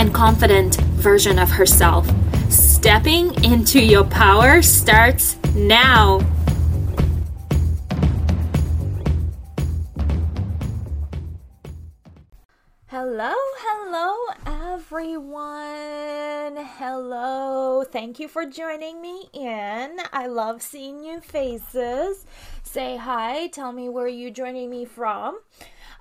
and confident version of herself. Stepping into your power starts now. Hello, hello, everyone. Hello. Thank you for joining me in. I love seeing new faces. Say hi. Tell me where you're joining me from.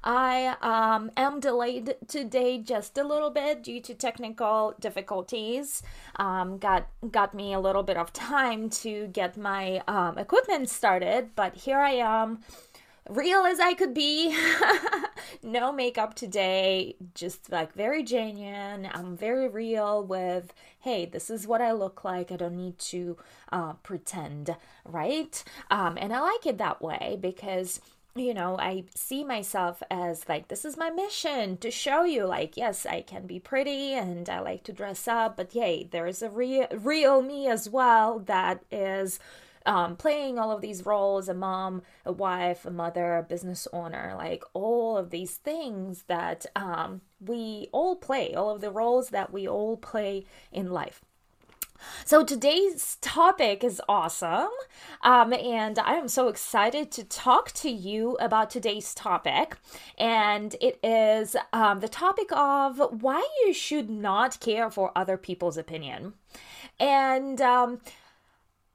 I um, am delayed today just a little bit due to technical difficulties. Um, got got me a little bit of time to get my um, equipment started, but here I am real as I could be. no makeup today, just like very genuine. I'm very real with, hey, this is what I look like. I don't need to uh, pretend, right? Um, and I like it that way because you know, I see myself as like, this is my mission to show you, like, yes, I can be pretty and I like to dress up, but yay, there is a real, real me as well that is um, playing all of these roles a mom, a wife, a mother, a business owner like all of these things that um, we all play, all of the roles that we all play in life. So today's topic is awesome, um, and I am so excited to talk to you about today's topic. And it is um, the topic of why you should not care for other people's opinion. And um,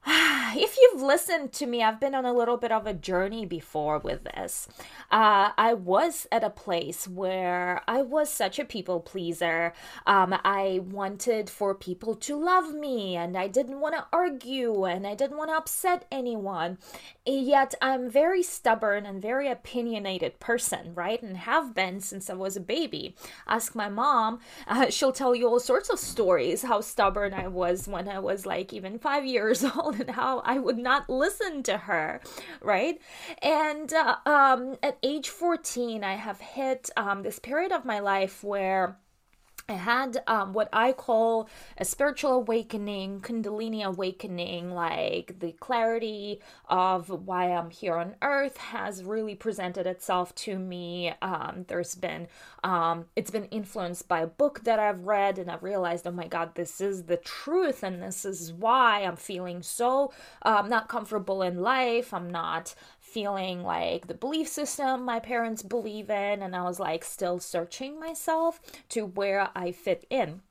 if you've listened to me, I've been on a little bit of a journey before with this. Uh, I was at a place where I was such a people pleaser. Um, I wanted for people to love me, and I didn't want to argue, and I didn't want to upset anyone. Yet I'm very stubborn and very opinionated person, right? And have been since I was a baby. Ask my mom; uh, she'll tell you all sorts of stories how stubborn I was when I was like even five years old and how I would not listen to her, right? And uh, um, at age 14, I have hit um, this period of my life where I had um, what I call a spiritual awakening, Kundalini awakening, like the clarity of why I'm here on earth has really presented itself to me. Um, there's been, um, it's been influenced by a book that I've read, and I've realized, oh my God, this is the truth, and this is why I'm feeling so um, not comfortable in life. I'm not feeling like the belief system my parents believe in, and I was like still searching myself to where I fit in.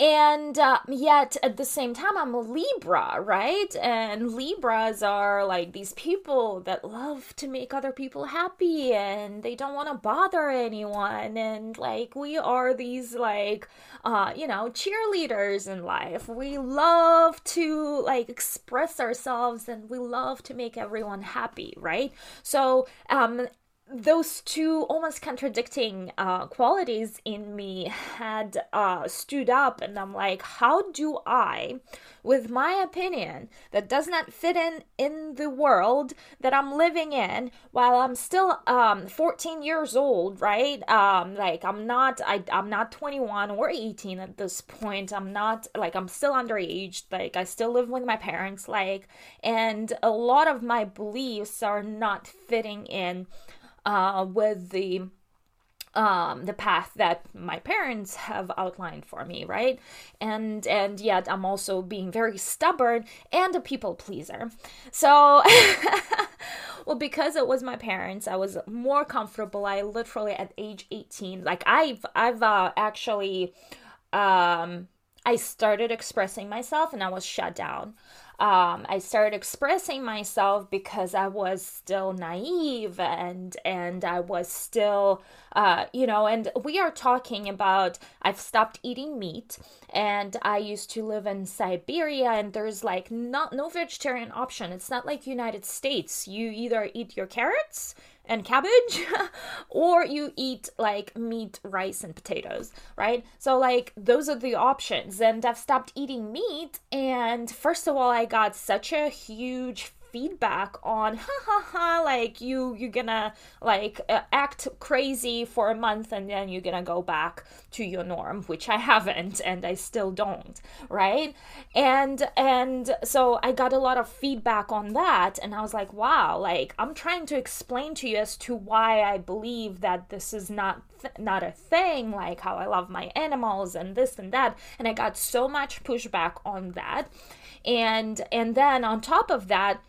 And uh, yet, at the same time, I'm a Libra, right? And Libras are like these people that love to make other people happy and they don't want to bother anyone. And like, we are these, like, uh, you know, cheerleaders in life. We love to, like, express ourselves and we love to make everyone happy, right? So, um, those two almost contradicting uh, qualities in me had uh, stood up and i'm like how do i with my opinion that does not fit in in the world that i'm living in while i'm still um, 14 years old right? Um, like i'm not I, i'm not 21 or 18 at this point. I'm not like i'm still underage. Like i still live with my parents like and a lot of my beliefs are not fitting in uh, with the um the path that my parents have outlined for me right? And and yet i'm also being very stubborn and a people pleaser. So well because it was my parents i was more comfortable. I literally at age 18 like i've i've uh, actually um i started expressing myself and i was shut down. Um, I started expressing myself because I was still naive and and I was still uh, you know and we are talking about I've stopped eating meat and I used to live in Siberia and there's like not no vegetarian option. It's not like United States. You either eat your carrots and cabbage or you eat like meat rice and potatoes right? So like those are the options. And i've stopped eating meat and first of all i got such a huge feedback on ha ha ha like you you're gonna like uh, act crazy for a month and then you're gonna go back to your norm which i haven't and i still don't right? And and so i got a lot of feedback on that and i was like wow like i'm trying to explain to you as to why i believe that this is not th- not a thing like how i love my animals and this and that and i got so much pushback on that. And and then on top of that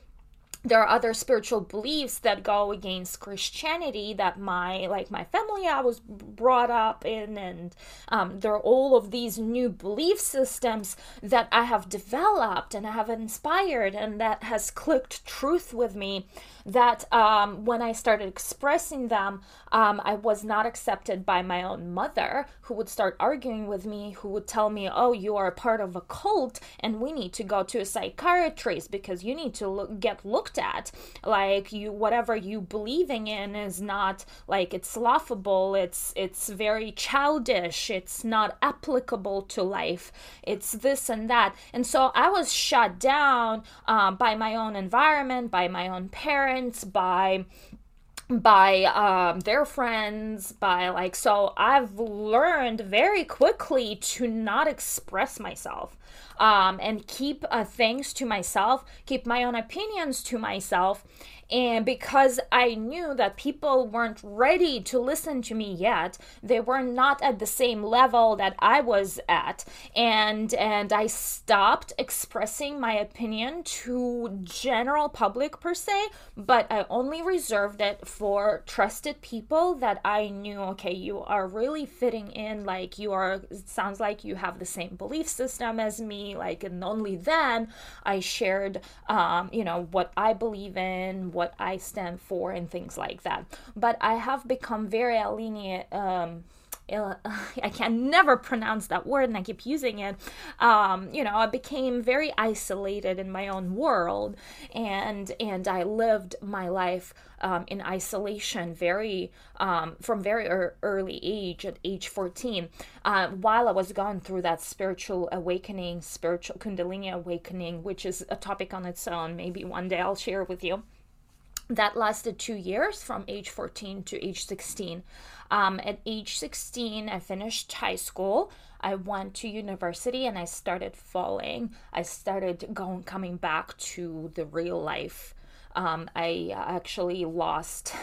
there are other spiritual beliefs that go against christianity that my like my family i was brought up in and um, there are all of these new belief systems that i have developed and i have inspired and that has clicked truth with me that um, when I started expressing them, um, I was not accepted by my own mother, who would start arguing with me, who would tell me, Oh, you are a part of a cult, and we need to go to a psychiatrist because you need to look, get looked at. Like, you, whatever you believing in is not like it's laughable, it's, it's very childish, it's not applicable to life, it's this and that. And so I was shut down um, by my own environment, by my own parents, by by um, their friends, by like, so I've learned very quickly to not express myself um, and keep uh, things to myself, keep my own opinions to myself, and because I knew that people weren't ready to listen to me yet, they were not at the same level that I was at. And and I stopped expressing my opinion to general public per se, but I only reserved it for trusted people that I knew, okay, you are really fitting in, like you are sounds like you have the same belief system as me, like and only then I shared um, you know, what I believe in, what I stand for and things like that. But I have become very alienate. Um, I can never pronounce that word and I keep using it. Um, you know, I became very isolated in my own world and and I lived my life um, in isolation very um, from very er- early age at age 14 uh, while I was going through that spiritual awakening, spiritual kundalini awakening, which is a topic on its own. Maybe one day I'll share with you that lasted two years from age 14 to age 16. Um, at age 16, I finished high school. I went to university and I started falling. I started going, coming back to the real life. Um, I actually lost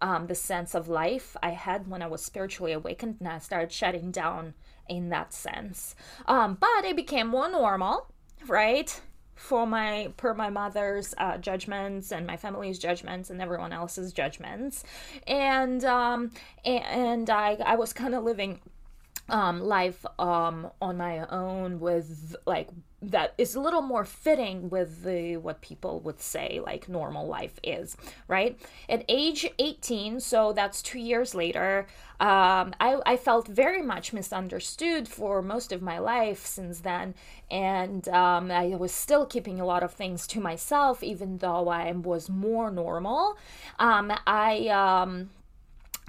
um, the sense of life I had when I was spiritually awakened and I started shutting down in that sense. Um, but it became more normal, right? For my per my mother's uh, judgments and my family's judgments and everyone else's judgments. And um and i i was kind of living um life um on my own with like that is a little more fitting with the what people would say like normal life is right? At age 18 so that's two years later um, I, I felt very much misunderstood for most of my life since then. And um, i was still keeping a lot of things to myself even though i was more normal. Um, i um,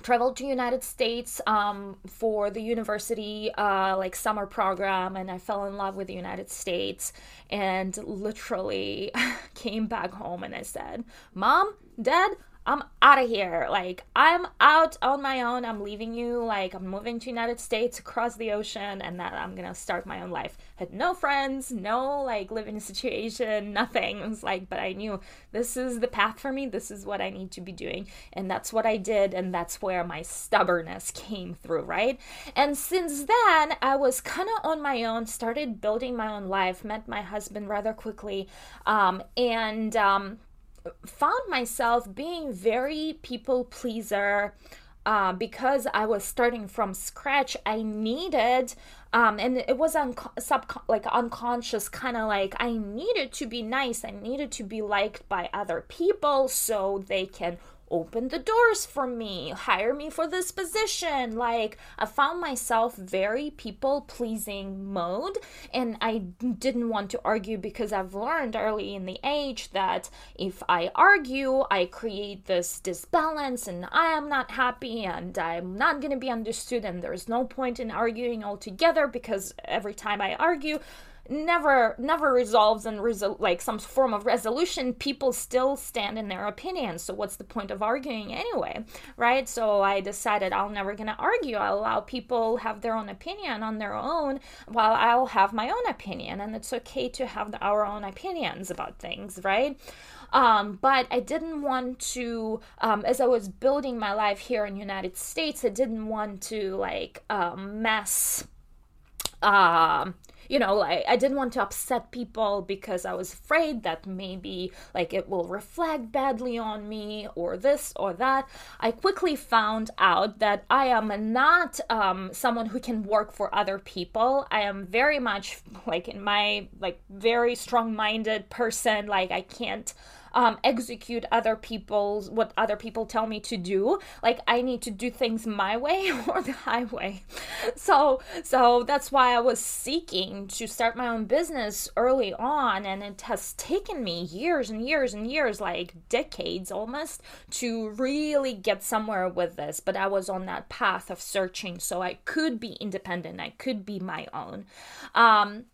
traveled to united states um, for the university uh, like summer program and i fell in love with the united states and literally came back home and i said mom dad I'm out of here. Like, I'm out on my own. I'm leaving you. Like, I'm moving to United States across the ocean and that I'm gonna start my own life. Had no friends, no like living situation, nothing. It was like, but I knew this is the path for me. This is what I need to be doing. And that's what I did. And that's where my stubbornness came through, right? And since then, I was kind of on my own, started building my own life, met my husband rather quickly. Um, and, um, found myself being very people pleaser uh, because I was starting from scratch. I needed, um, and it was un- sub like unconscious, kind of like I needed to be nice. I needed to be liked by other people so they can open the doors for me, hire me for this position. Like, I found myself very people pleasing mode, and I didn't want to argue because I've learned early in the age that if I argue, I create this disbalance and I am not happy and I'm not going to be understood, and there's no point in arguing altogether because every time I argue, never never resolves and resol- like some form of resolution people still stand in their opinion. So what's the point of arguing anyway right? So i decided i'm never going to argue. I'll allow people have their own opinion on their own while i'll have my own opinion. And it's okay to have our own opinions about things right? Um, but I didn't want to, um, as I was building my life here in United States, I didn't want to like um, mess um you know like i didn't want to upset people because i was afraid that maybe like it will reflect badly on me or this or that. I quickly found out that i am not um, someone who can work for other people. I am very much like in my like very strong minded person. Like i can't um, execute other people's what other people tell me to do. Like I need to do things my way or the highway. So so that's why I was seeking to start my own business early on, and it has taken me years and years and years, like decades almost, to really get somewhere with this. But I was on that path of searching, so I could be independent. I could be my own. Um,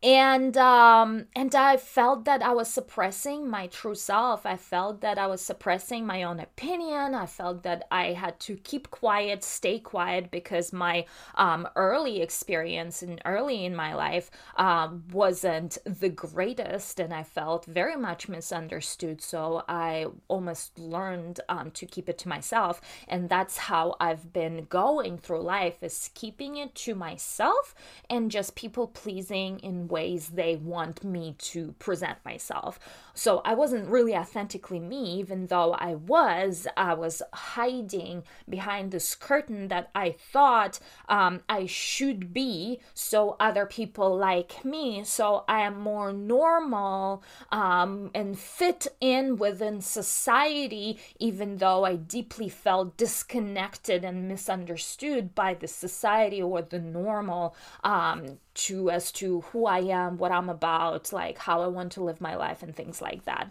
and um and i felt that i was suppressing my true self. I felt that i was suppressing my own opinion. I felt that i had to keep quiet stay quiet because my um early experience and early in my life um wasn't the greatest and i felt very much misunderstood. So i almost learned um to keep it to myself. And that's how i've been going through life is keeping it to myself and just people pleasing in ways they want me to present myself. So I wasn't really authentically me, even though I was. I was hiding behind this curtain that I thought um, I should be, so other people like me, so I am more normal um, and fit in within society, even though I deeply felt disconnected and misunderstood by the society or the normal um, to as to who I am, what I'm about, like how I want to live my life, and things like that.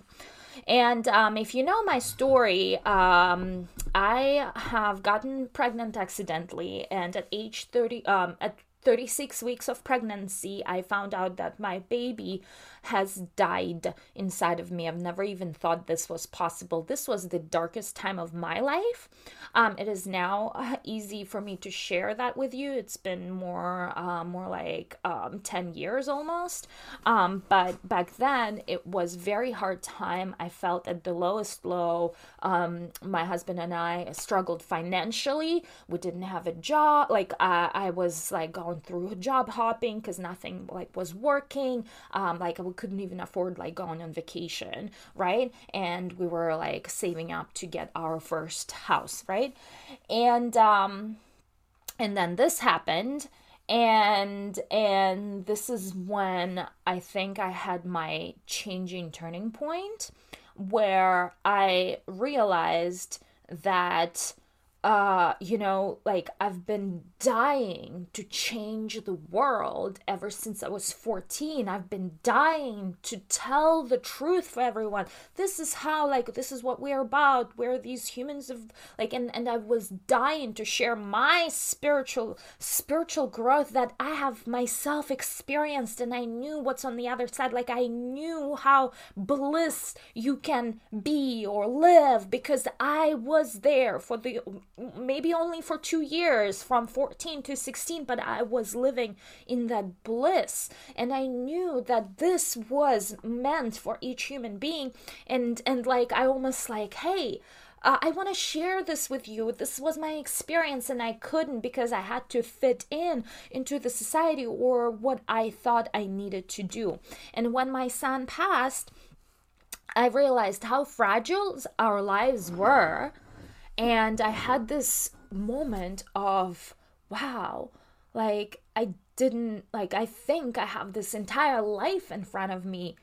And um, if you know my story, um, I have gotten pregnant accidentally, and at age 30, um, at 36 weeks of pregnancy, I found out that my baby has died inside of me. I've never even thought this was possible. This was the darkest time of my life. Um, it is now uh, easy for me to share that with you. It's been more, uh, more like um, ten years almost. Um, but back then, it was very hard time. I felt at the lowest low. Um, my husband and I struggled financially. We didn't have a job. Like uh, I was like going through job hopping because nothing like was working. Um, like we couldn't even afford like going on vacation, right? And we were like saving up to get our first house, right? And um and then this happened and and this is when I think I had my changing turning point where I realized that uh, you know, like I've been dying to change the world ever since I was 14. I've been dying to tell the truth for everyone. This is how, like, this is what we're about. We're these humans of, like, and, and I was dying to share my spiritual, spiritual growth that I have myself experienced and I knew what's on the other side. Like, I knew how bliss you can be or live because I was there for the maybe only for two years from 14 to 16 but i was living in that bliss and i knew that this was meant for each human being and and like i almost like hey uh, I want to share this with you. This was my experience, and I couldn't because I had to fit in into the society or what I thought I needed to do. And when my son passed, I realized how fragile our lives were and I had this moment of, wow, like I didn't, like, I think I have this entire life in front of me.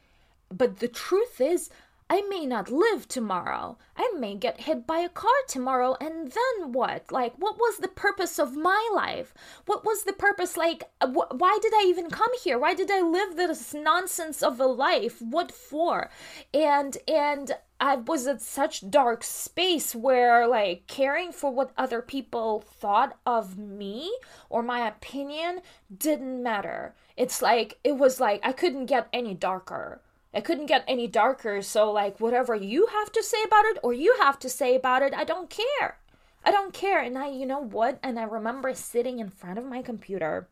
But the truth is, I may not live tomorrow. I may get hit by a car tomorrow, and then what? Like, what was the purpose of my life? What was the purpose? Like, wh- why did I even come here? Why did I live this nonsense of a life? What for? And, and, I was at such dark space where like caring for what other people thought of me or my opinion didn't matter. It's like it was like I couldn't get any darker. I couldn't get any darker, so like whatever you have to say about it or you have to say about it, I don't care. I don't care. And I, you know what? And I remember sitting in front of my computer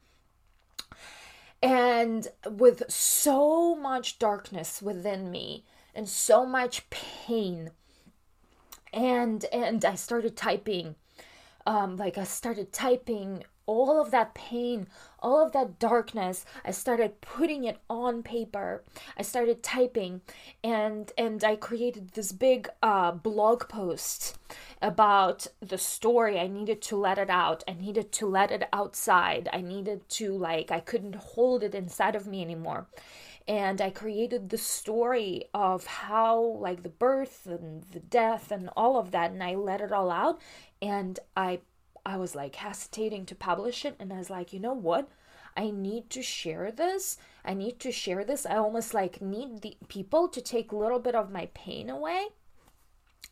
and with so much darkness within me and so much pain. And and I started typing um like I started typing all of that pain, all of that darkness, I started putting it on paper. I started typing and and I created this big uh, blog post about the story. I needed to let it out. I needed to let it outside. I needed to like I couldn't hold it inside of me anymore. And I created the story of how like the birth and the death and all of that and I let it all out and I I was like hesitating to publish it and I was like, you know what? I need to share this. I need to share this. I almost like need the people to take a little bit of my pain away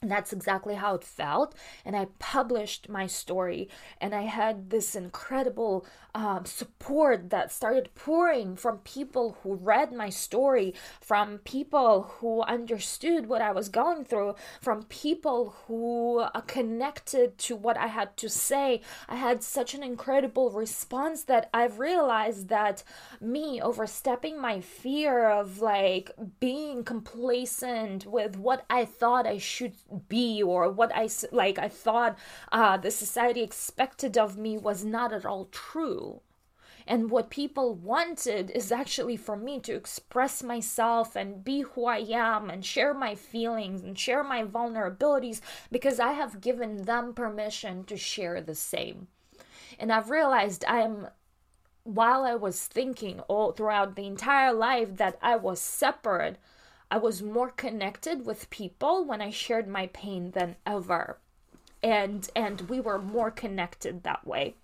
and that's exactly how it felt. And I published my story, and I had this incredible um, support that started pouring from people who read my story, from people who understood what I was going through, from people who uh, connected to what I had to say. I had such an incredible response that I've realized that me overstepping my fear of like being complacent with what I thought I should be or what I like I thought uh, the society expected of me was not at all true. And what people wanted is actually for me to express myself and be who I am and share my feelings and share my vulnerabilities because I have given them permission to share the same. And I've realized I am while I was thinking all throughout the entire life that I was separate I was more connected with people when I shared my pain than ever. And and we were more connected that way.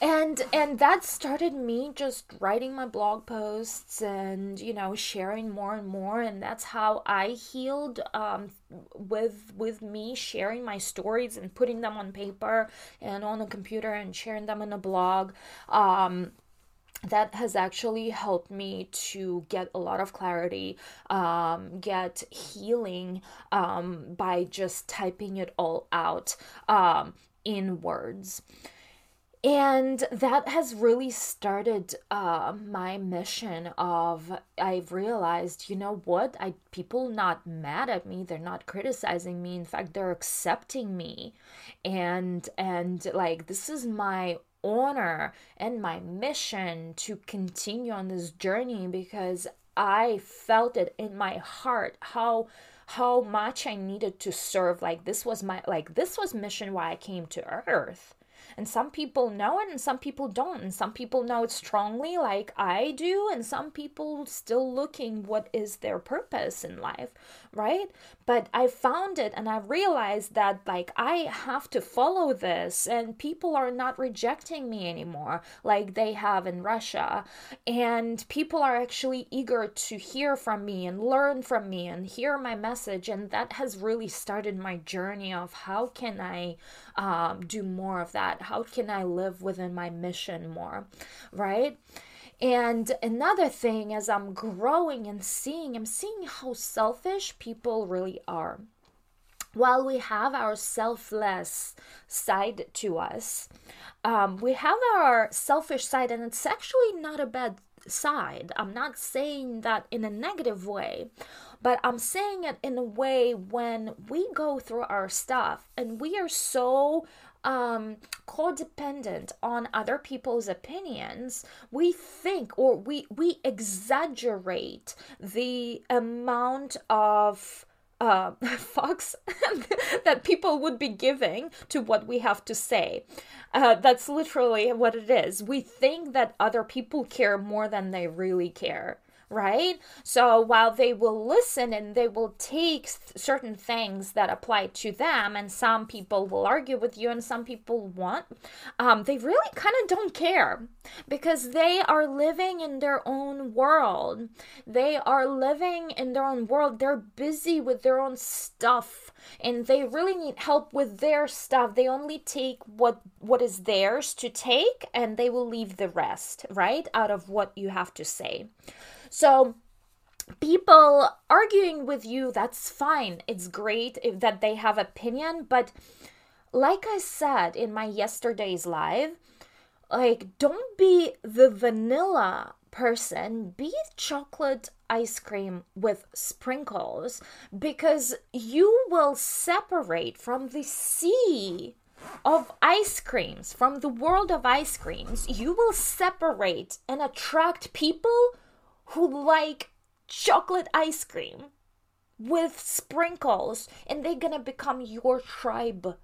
And and that started me just writing my blog posts and you know sharing more and more and that's how I healed um, with with me sharing my stories and putting them on paper and on a computer and sharing them in a blog um, that has actually helped me to get a lot of clarity, um, get healing um, by just typing it all out um, in words. And that has really started uh, my mission of I've realized, you know what? I people not mad at me, they're not criticizing me. In fact, they're accepting me. And and like this is my honor and my mission to continue on this journey because I felt it in my heart how how much I needed to serve. Like this was my like this was mission why I came to earth. And some people know it and some people don't. And some people know it strongly, like I do, and some people still looking what is their purpose in life, right? But I found it and I realized that like I have to follow this and people are not rejecting me anymore like they have in Russia. And people are actually eager to hear from me and learn from me and hear my message. And that has really started my journey of how can I um, do more of that? How can I live within my mission more? Right? And another thing, as I'm growing and seeing, I'm seeing how selfish people really are. While we have our selfless side to us, um, we have our selfish side, and it's actually not a bad side. I'm not saying that in a negative way, but I'm saying it in a way when we go through our stuff and we are so um, codependent on other people's opinions, we think or we we exaggerate the amount of uh, fucks that people would be giving to what we have to say. Uh, that's literally what it is. We think that other people care more than they really care right? So while they will listen and they will take certain things that apply to them, and some people will argue with you and some people won't, um, they really kind of don't care because they are living in their own world. They are living in their own world. They're busy with their own stuff and they really need help with their stuff. They only take what what is theirs to take and they will leave the rest, right? Out of what you have to say. So people arguing with you, that's fine. It's great that they have opinion, but like I said in my yesterday's live, like don't be the vanilla person, be chocolate ice cream with sprinkles because you will separate from the sea of ice creams, from the world of ice creams. You will separate and attract people who like chocolate ice cream with sprinkles and they're gonna become your tribe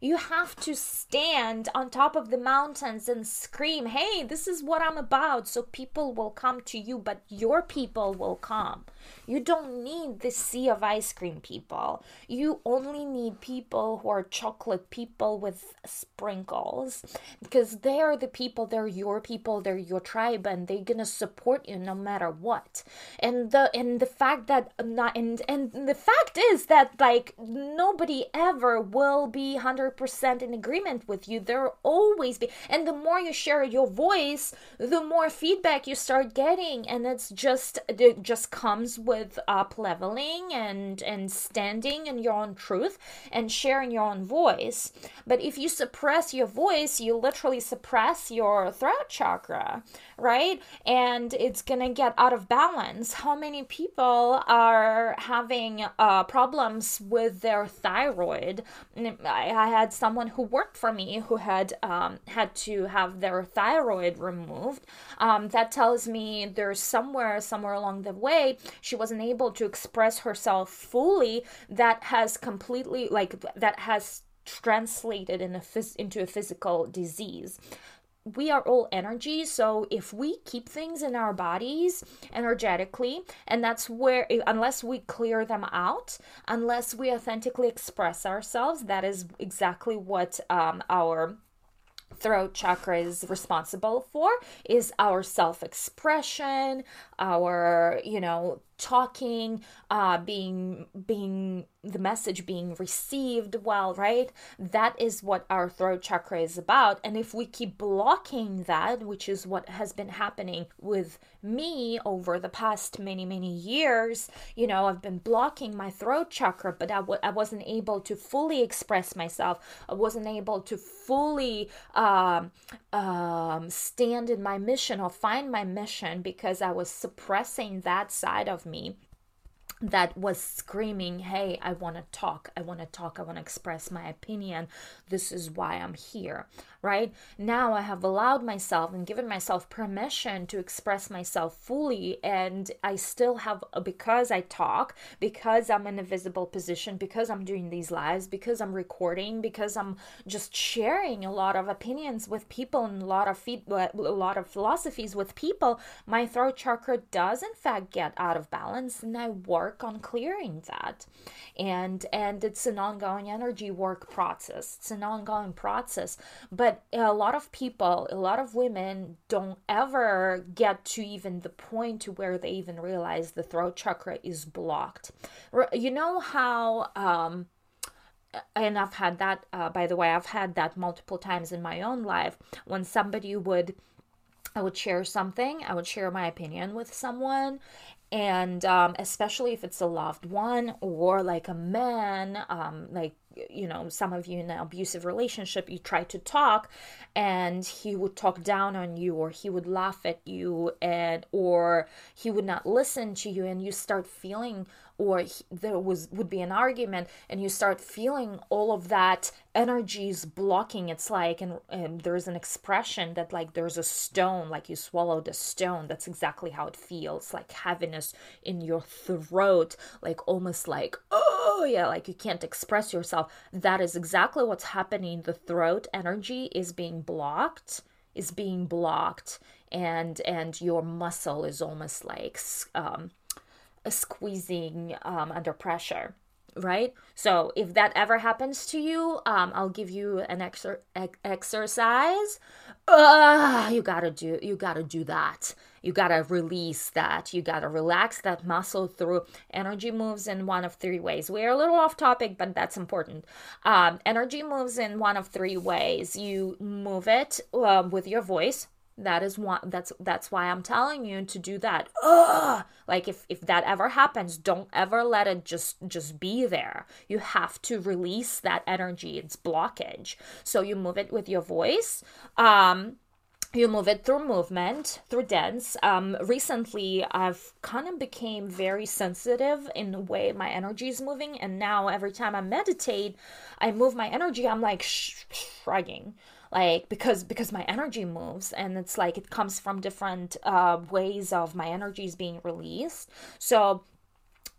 you have to stand on top of the mountains and scream, hey, this is what I'm about. So people will come to you, but your people will come. You don't need the sea of ice cream people. You only need people who are chocolate people with sprinkles because they are the people, they're your people, they're your tribe, and they're gonna support you no matter what. And the and the fact that not and and the fact is that like nobody ever will be 100% in agreement with you. There always be and the more you share your voice, the more feedback you start getting and it's just it just comes with up leveling and and standing in your own truth and sharing your own voice. But if you suppress your voice you literally suppress your throat chakra right? And it's gonna get out of balance. How many people are having uh, problems with their thyroid? I, I had someone who worked for me who had um, had to have their thyroid removed. Um, that tells me there's somewhere somewhere along the way she wasn't able to express herself fully that has completely like that has translated in a phys- into a physical disease. We are all energy so if we keep things in our bodies energetically and that's where unless we clear them out unless we authentically express ourselves that is exactly what um, our throat chakra is responsible for is our self-expression our you know talking uh being being the message being received well right? That is what our throat chakra is about. And if we keep blocking that which is what has been happening with me over the past many many years you know i've been blocking my throat chakra but I w- I wasn't able to fully express myself. I wasn't able to fully um, um, stand in my mission or find my mission because i was suppressing that side of me that was screaming, Hey, I want to talk. I want to talk. I want to express my opinion. This is why I'm here right? Now I have allowed myself and given myself permission to express myself fully, and I still have, because I talk, because I'm in a visible position, because I'm doing these lives, because I'm recording, because I'm just sharing a lot of opinions with people and a lot of feed, uh, a lot of philosophies with people. My throat chakra does in fact get out of balance, and I work on clearing that. And and it's an ongoing energy work process. It's an ongoing process, but but a lot of people a lot of women don't ever get to even the point to where they even realize the throat chakra is blocked. You know how um and I've had that, uh, by the way, I've had that multiple times in my own life. When somebody would, I would share something, I would share my opinion with someone, and um, especially if it's a loved one or like a man, um, like you know some of you in an abusive relationship you try to talk and he would talk down on you or he would laugh at you and or he would not listen to you and you start feeling or there was would be an argument and you start feeling all of that energy is blocking. It's like and, and there's an expression that like there's a stone like you swallowed a stone. That's exactly how it feels like heaviness in your throat like almost like oh yeah like you can't express yourself. That is exactly what's happening. The throat energy is being blocked is being blocked and and your muscle is almost like um, squeezing um, under pressure right? So if that ever happens to you um, i'll give you an exer- ex- exercise. Uh, you gotta do you gotta do that. You gotta release that. You gotta relax that muscle through energy moves in one of three ways. We're a little off topic but that's important. Um, energy moves in one of three ways. You move it uh, with your voice that is one that's that's why i'm telling you to do that. Ugh! like if if that ever happens don't ever let it just just be there. You have to release that energy. It's blockage. So you move it with your voice. Um you move it through movement through dance. Um recently i've kind of became very sensitive in the way my energy is moving. And now every time i meditate i move my energy. I'm like shrugging like because because my energy moves and it's like it comes from different uh, ways of my energy is being released. So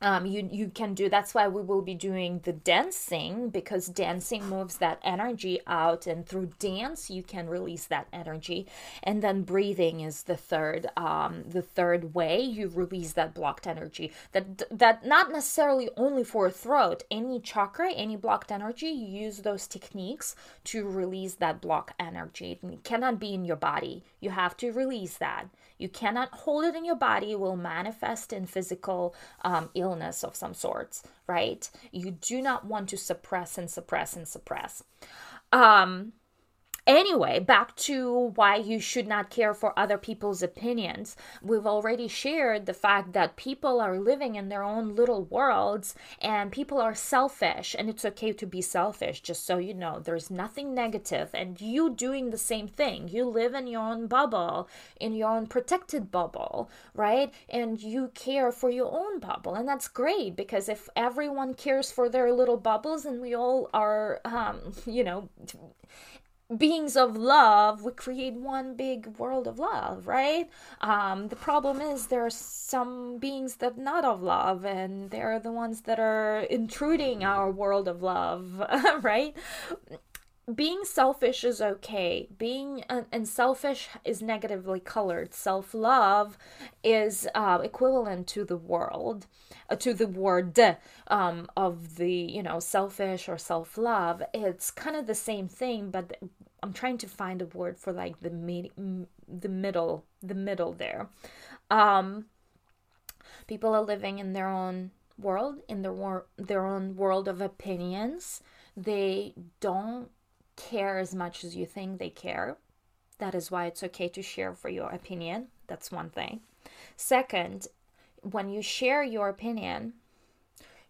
um, you you can do that's why we will be doing the dancing because dancing moves that energy out and through dance you can release that energy. And then breathing is the third um, the third way you release that blocked energy. That that not necessarily only for throat any chakra any blocked energy you use those techniques to release that block energy. It cannot be in your body you have to release that you cannot hold it in your body, it will manifest in physical um, illness of some sorts, right? You do not want to suppress and suppress and suppress. Um, Anyway, back to why you should not care for other people's opinions. We've already shared the fact that people are living in their own little worlds and people are selfish, and it's okay to be selfish, just so you know. There's nothing negative, and you doing the same thing. You live in your own bubble, in your own protected bubble, right? And you care for your own bubble, and that's great because if everyone cares for their little bubbles and we all are, um, you know, beings of love we create one big world of love right? Um, the problem is there are some beings that not of love and they're the ones that are intruding our world of love right? Being selfish is okay. Being uh, and selfish is negatively colored. Self-love is uh, equivalent to the world uh, to the word um, of the you know selfish or self-love. It's kind of the same thing but i'm trying to find a word for like the mid, the middle the middle there um, people are living in their own world in their wor- their own world of opinions they don't care as much as you think they care. That is why it's okay to share for your opinion. That's one thing. Second, when you share your opinion,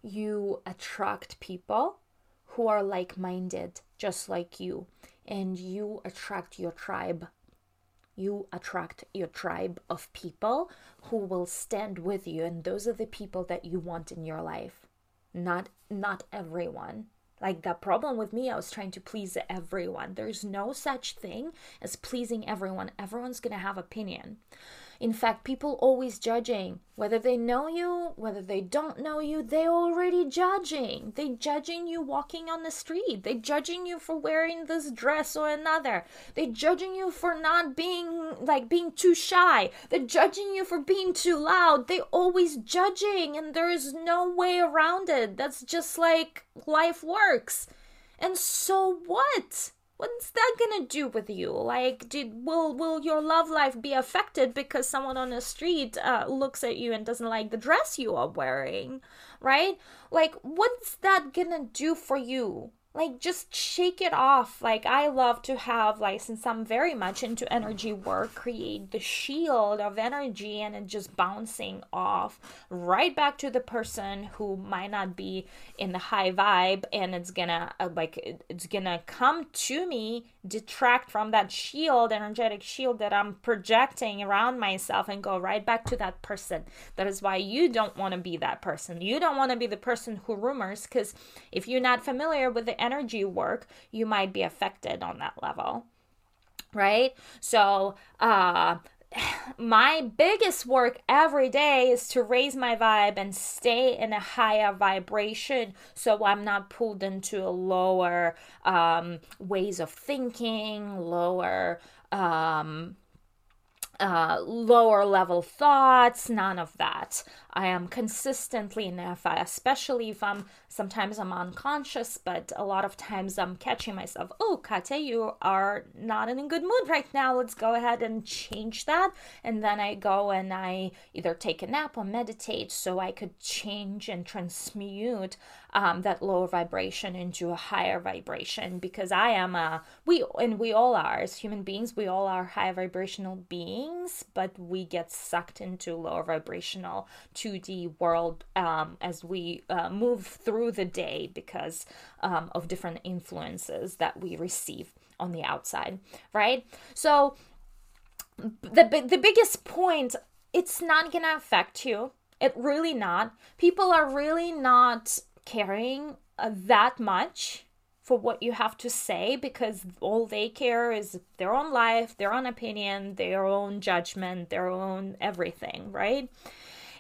you attract people who are like minded, just like you, and you attract your tribe. You attract your tribe of people who will stand with you, and those are the people that you want in your life. Not not everyone. Like the problem with me, I was trying to please everyone. There's no such thing as pleasing everyone. Everyone's to have opinion. In fact, people always judging whether they know you, whether they don't know you, they're already judging. They're judging you walking on the street. They're judging you for wearing this dress or another. They're judging you for not being like being too shy. They're judging you for being too loud. They're always judging and there is no way around it. That's just like life works. And so what? What's that gonna do with you? Like did will will your love life be affected because someone on the street uh, looks at you and doesn't like the dress you are wearing right? Like what's that gonna do for you like just shake it off. Like i love to have like since i'm very much into energy work create the shield of energy and it just bouncing off right back to the person who might not be in the high vibe and it's gonna uh, like it's gonna come to me detract from that shield energetic shield that i'm projecting around myself and go right back to that person that is why you don't want to be that person you don't want to be the person who rumors because if you're not familiar with the energy work, you might be affected on that level. Right? So, uh, my biggest work every day is to raise my vibe and stay in a higher vibration so I'm not pulled into a lower um, ways of thinking, lower um, uh, lower level thoughts, none of that. I am consistently enough, especially if I'm sometimes I'm unconscious, but a lot of times I'm catching myself. Oh, Katya, you are not in a good mood right now. Let's go ahead and change that. And then I go and I either take a nap or meditate so I could change and transmute um, that lower vibration into a higher vibration because I am a we and we all are as human beings. We all are high vibrational beings, but we get sucked into lower vibrational 2D world um, as we uh, move through the day because um, of different influences that we receive on the outside, right? So the the biggest point, it's not gonna affect you. It really not. People are really not caring uh, that much for what you have to say because all they care is their own life, their own opinion, their own judgment, their own everything, right?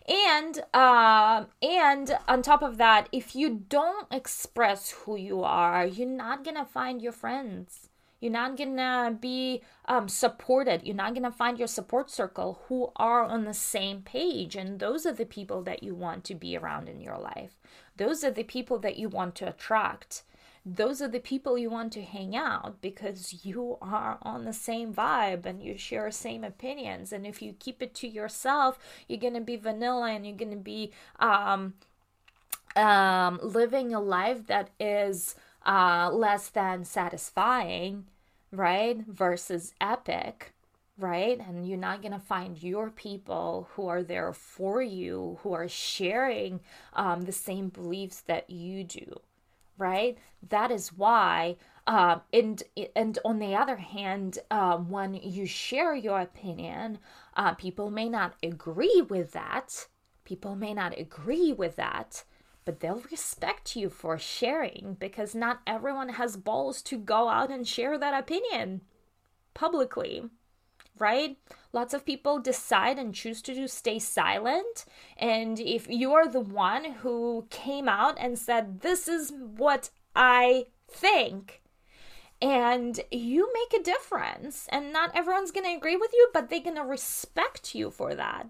and uh, and on top of that if you don't express who you are you're not gonna find your friends. You're not gonna be um, supported. You're not gonna find your support circle who are on the same page. And those are the people that you want to be around in your life those are the people that you want to attract. Those are the people you want to hang out because you are on the same vibe and you share same opinions. And if you keep it to yourself you're going to be vanilla and you're going to be um, um, living a life that is uh, less than satisfying right versus epic right? And you're not going to find your people who are there for you, who are sharing um, the same beliefs that you do, right? That is why. Uh, and and on the other hand, uh, when you share your opinion, uh, people may not agree with that. People may not agree with that, but they'll respect you for sharing because not everyone has balls to go out and share that opinion publicly right? Lots of people decide and choose to stay silent. And if you're the one who came out and said, This is what I think, and you make a difference, and not everyone's going to agree with you, but they're to respect you for that,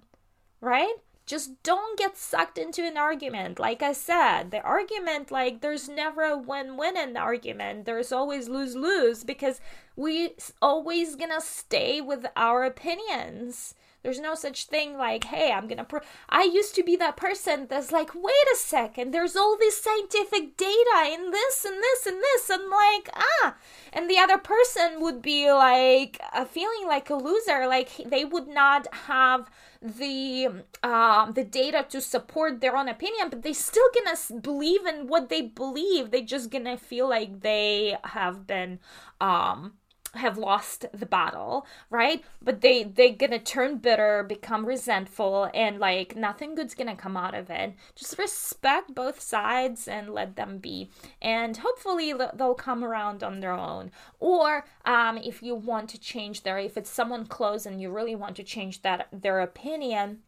right? Just don't get sucked into an argument. Like i said the argument like there's never a win-win in the argument. There's always lose-lose because we always gonna stay with our opinions there's no such thing like hey i'm gonna pro i used to be that person that's like wait a second there's all this scientific data in this and this and this and like ah and the other person would be like uh, feeling like a loser like they would not have the um, the data to support their own opinion, but they still gonna believe in what they believe. They just gonna feel like they have been um, have lost the battle right? But they they're gonna turn bitter become resentful and like nothing good's gonna come out of it. Just respect both sides and let them be. And hopefully they'll come around on their own. Or um, if you want to change their if it's someone close and you really want to change that their opinion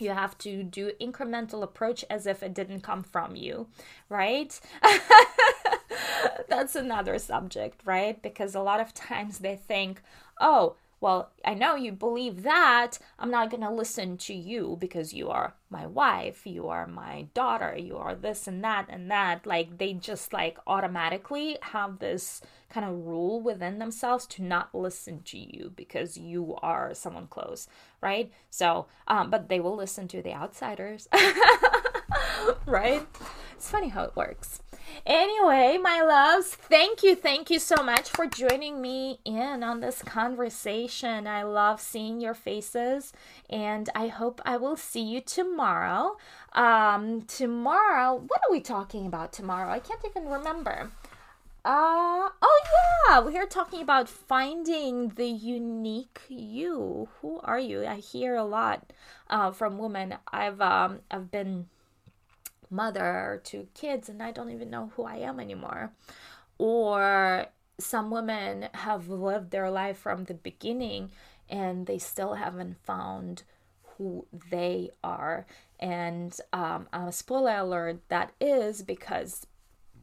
you have to do incremental approach as if it didn't come from you right? That's another subject right? Because a lot of times they think oh well, I know you believe that. I'm not going to listen to you because you are my wife, you are my daughter, you are this and that and that. Like they just like automatically have this kind of rule within themselves to not listen to you because you are someone close, right? So, um, but they will listen to the outsiders, right? It's funny how it works. Anyway, my loves, thank you, thank you so much for joining me in on this conversation. I love seeing your faces, and I hope I will see you tomorrow. Um, tomorrow, what are we talking about tomorrow? I can't even remember. Uh, oh yeah, we're talking about finding the unique you. Who are you? I hear a lot uh, from women. I've um, I've been mother to kids and I don't even know who I am anymore. Or some women have lived their life from the beginning and they still haven't found who they are. And um, a spoiler alert, that is because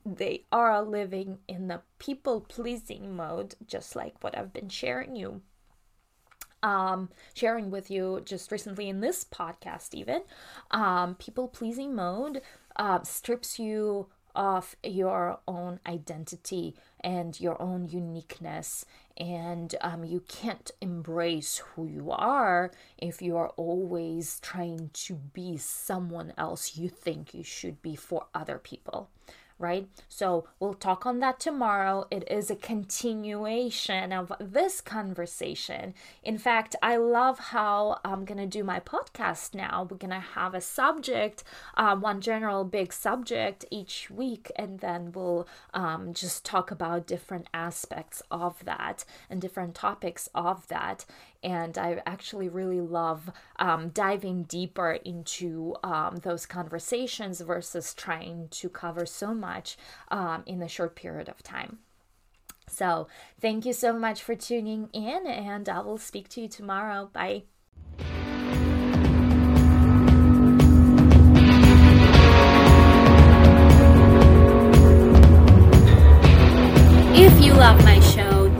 they are living in the people pleasing mode, just like what I've been sharing you um, sharing with you just recently in this podcast, even um, people pleasing mode uh, strips you of your own identity and your own uniqueness. And um, you can't embrace who you are if you are always trying to be someone else you think you should be for other people right? So we'll talk on that tomorrow. It is a continuation of this conversation. In fact, I love how I'm going to do my podcast now. We're going to have a subject, uh, one general big subject each week, and then we'll um, just talk about different aspects of that and different topics of that and I actually really love um, diving deeper into um, those conversations versus trying to cover so much um, in a short period of time. So, thank you so much for tuning in, and I will speak to you tomorrow. Bye. If you love my show,